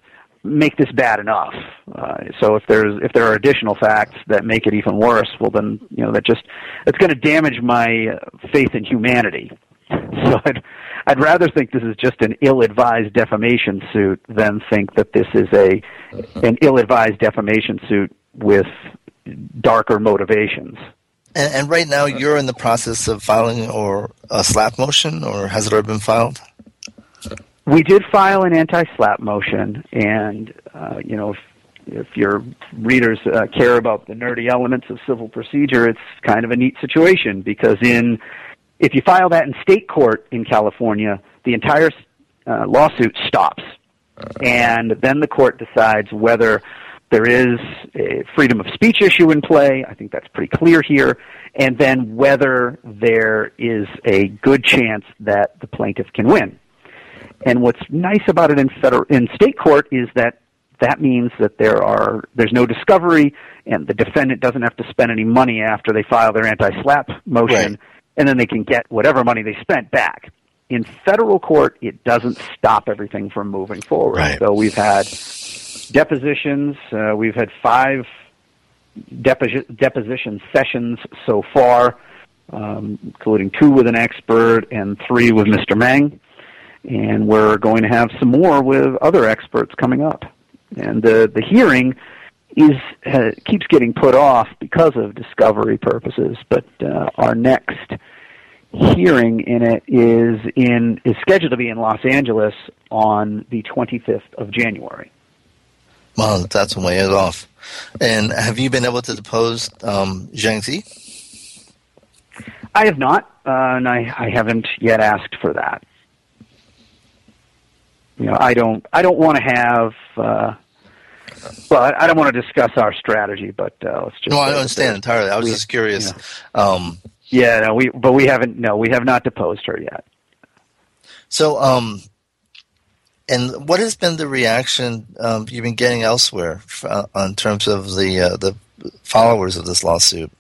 make this bad enough. Uh, so if there's, if there are additional facts that make it even worse, well, then, you know, that just, it's going to damage my uh, faith in humanity. So I'd, I'd rather think this is just an ill-advised defamation suit than think that this is a an ill-advised defamation suit with darker motivations. And, and right now, you're in the process of filing or a SLAPP motion, or has it already been filed? We did file an anti-SLAPP motion, and uh, you know, if, if your readers uh, care about the nerdy elements of civil procedure, it's kind of a neat situation because in if you file that in state court in California, the entire uh, lawsuit stops, and then the court decides whether there is a freedom of speech issue in play. I think that's pretty clear here, and then whether there is a good chance that the plaintiff can win. And what's nice about it in federal in state court is that that means that there are there's no discovery and the defendant doesn't have to spend any money after they file their anti-SLAPP motion and then they can get whatever money they spent back. In federal court, it doesn't stop everything from moving forward. So we've had depositions, uh, we've had five deposi- deposition sessions so far, um, including two with an expert and three with Mr. Meng and we're going to have some more with other experts coming up. And the the hearing is uh, keeps getting put off because of discovery purposes, but uh, our next hearing in it is in is scheduled to be in Los Angeles on the 25th of January. Well, that's a way off. And have you been able to depose um, Zhang Zi? I have not, uh, and I, I haven't yet asked for that. You know, I don't. I don't want to have. Well, I, I don't want to discuss our strategy, but uh, let's just. No, I understand entirely. I was we- just curious. you Um, Yeah, no, we but we haven't. No, we have not deposed her yet. so, um, and what has been the reaction um, you've been getting elsewhere uh, in terms of the uh, the followers of this lawsuit?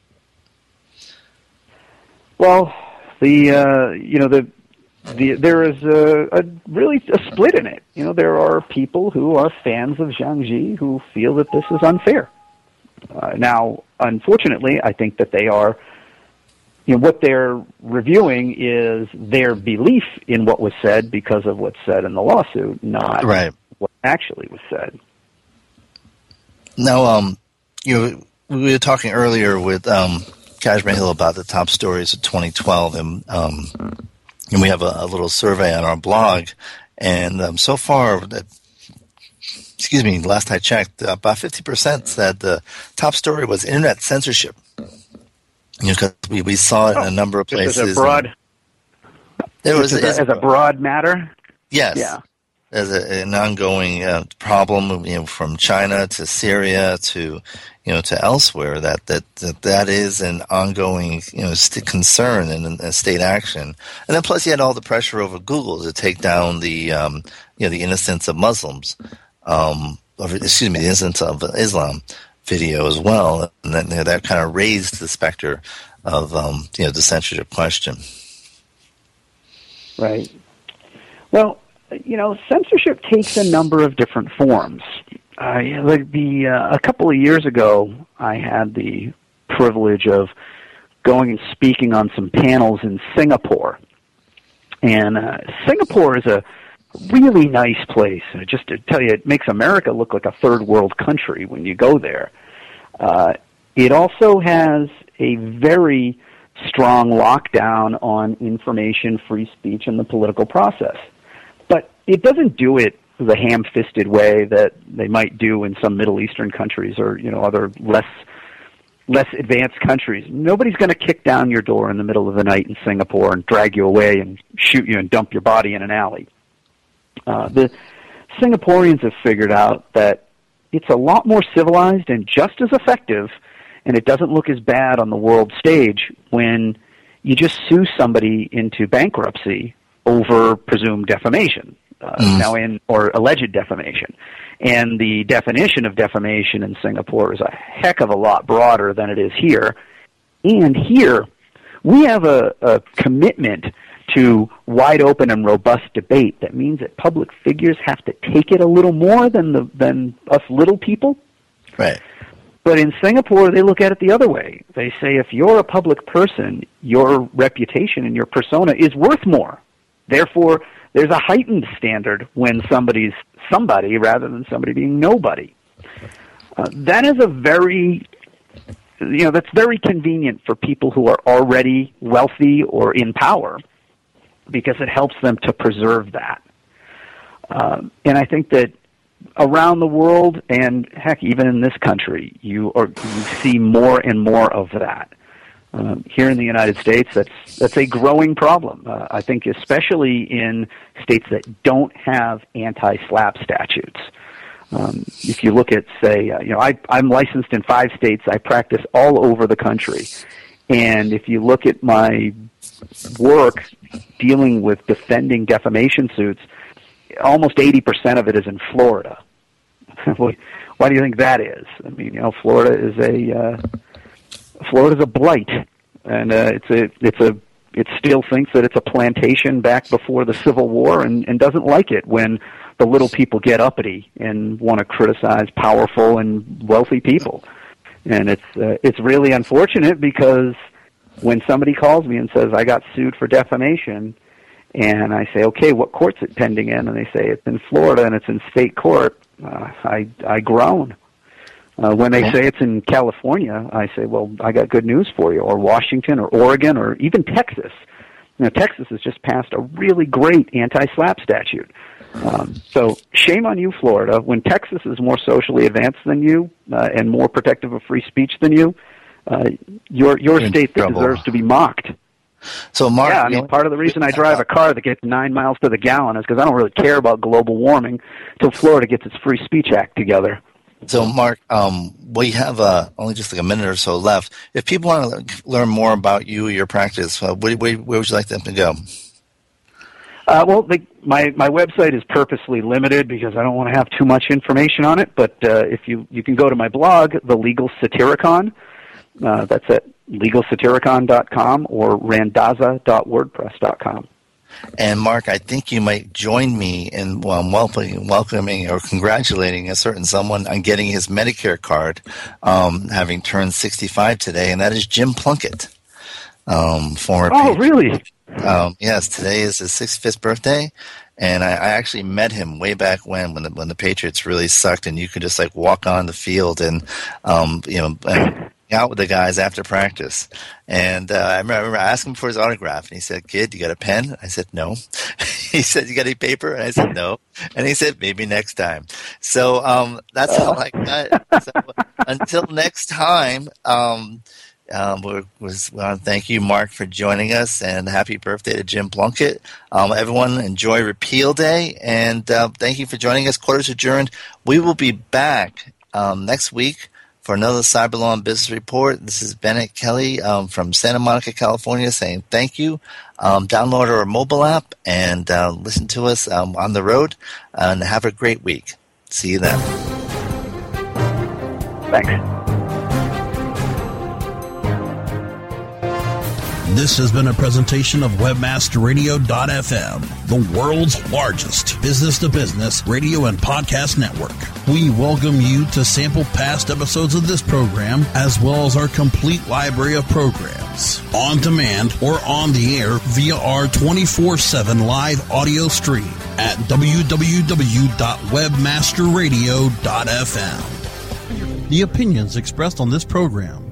Well, the uh, you know the the there is a, a really a split in it. You know, there are people who are fans of Zhang Ji who feel that this is unfair. Uh, now, unfortunately, I think that they are. You know, what they're reviewing is their belief in what was said because of what's said in the lawsuit, not Right. what actually was said. Now, um, you know, we were talking earlier with um, Kashmir Hill about the top stories of 2012, and um, and we have a, a little survey on our blog, and um, so far, that, excuse me, last I checked, about 50% said the top story was internet censorship. You know, 'cause we, we saw it in a number of places. as a broad, There was as, a, as a broad matter. Yes. Yeah. As a, an ongoing uh, problem, you know, from China to Syria to, you know, to elsewhere, that that that, that is an ongoing, you know, st- concern and, state action. And then plus, you had all the pressure over Google to take down the, um, you know, the innocence of Muslims, um, or, excuse me, the innocence of Islam video as well, and then you know, that kind of raised the specter of, um, you know, the censorship question. Right. Well, you know, censorship takes a number of different forms. Uh, like the uh, a couple of years ago, I had the privilege of going and speaking on some panels in Singapore, and uh, Singapore is a really nice place. Just to tell you, it makes America look like a third world country when you go there. Uh, it also has a very strong lockdown on information, free speech, and the political process. It doesn't do it the ham-fisted way that they might do in some Middle Eastern countries or you know other less less advanced countries. Nobody's going to kick down your door in the middle of the night in Singapore and drag you away and shoot you and dump your body in an alley. Uh, the Singaporeans have figured out that it's a lot more civilized and just as effective, and it doesn't look as bad on the world stage when you just sue somebody into bankruptcy over presumed defamation. Uh, Now, in or alleged defamation, and the definition of defamation in Singapore is a heck of a lot broader than it is here. And here, we have a, a commitment to wide open and robust debate. That means that public figures have to take it a little more than the than us little people. Right. But in Singapore, they look at it the other way. They say if you're a public person, your reputation and your persona is worth more. Therefore, there's a heightened standard when somebody's somebody rather than somebody being nobody. Uh, that is a very, you know, that's very convenient for people who are already wealthy or in power because it helps them to preserve that. Um, and I think that around the world and heck, even in this country, you are you see more and more of that. Um, here in the United States, that's that's a growing problem. Uh, I think, especially in states that don't have anti-SLAPP statutes. Um, if you look at, say, uh, you know, I, I'm licensed in five states. I practice all over the country, and if you look at my work dealing with defending defamation suits, almost 80% of it is in Florida. Why do you think that is? I mean, you know, Florida is a uh, Florida's a blight, and uh, it's a it's a it still thinks that it's a plantation back before the Civil War, and, and doesn't like it when the little people get uppity and want to criticize powerful and wealthy people. And it's uh, it's really unfortunate because when somebody calls me and says I got sued for defamation, and I say, okay, what court's it pending in? And they say it's in Florida and it's in state court. Uh, I I groan. Uh, when they say it's in California, I say, well, I got good news for you, or Washington, or Oregon, or even Texas. Now, Texas has just passed a really great anti-SLAPP statute. Um, so shame on you, Florida. When Texas is more socially advanced than you uh, and more protective of free speech than you, uh, you're you're state that deserves to be mocked. So, Marc, yeah, I mean, part of the reason I drive a car that gets nine miles to the gallon is because I don't really care about global warming until Florida gets its free speech act together. So, Marc, um, we have uh, only just like a minute or so left. If people want to learn more about you, your practice, uh, where, where, where would you like them to go? Uh, well, the, my my website is purposely limited because I don't want to have too much information on it. But uh, if you you can go to my blog, the Legal Satiricon. Uh, that's at legalsatiricon.com or randazza.wordpress.com. And Marc, I think you might join me in um, welcoming, welcoming or congratulating a certain someone on getting his Medicare card, um, having turned 65 today, and that is Jim Plunkett, um, former. Oh, really? Um, yes, today is his 65th birthday, and I, I actually met him way back when, when the when the Patriots really sucked, and you could just like walk on the field and, um, you know. And, out with the guys after practice. And uh, I, remember, I remember asking him for his autograph, and he said, Kid, you got a pen? I said, No. he said, You got any paper? And I said, No. And he said, Maybe next time. So um, that's all I got. So, until next time, um, um, we was, we want to thank you, Marc, for joining us, and happy birthday to Jim Plunkett. Um, everyone, enjoy Repeal Day, and uh, thank you for joining us. Quarters adjourned. We will be back um, next week for another Cyber Law and Business Report. This is Bennett Kelly um, from Santa Monica, California, saying thank you. Um, download our mobile app and uh, listen to us um, on the road, and have a great week. See you then. Thanks. This has been a presentation of WebmasterRadio.fm, the world's largest business to business radio and podcast network. We welcome you to sample past episodes of this program as well as our complete library of programs on demand or on the air via our 24 7 live audio stream at www.webmasterradio.fm. The opinions expressed on this program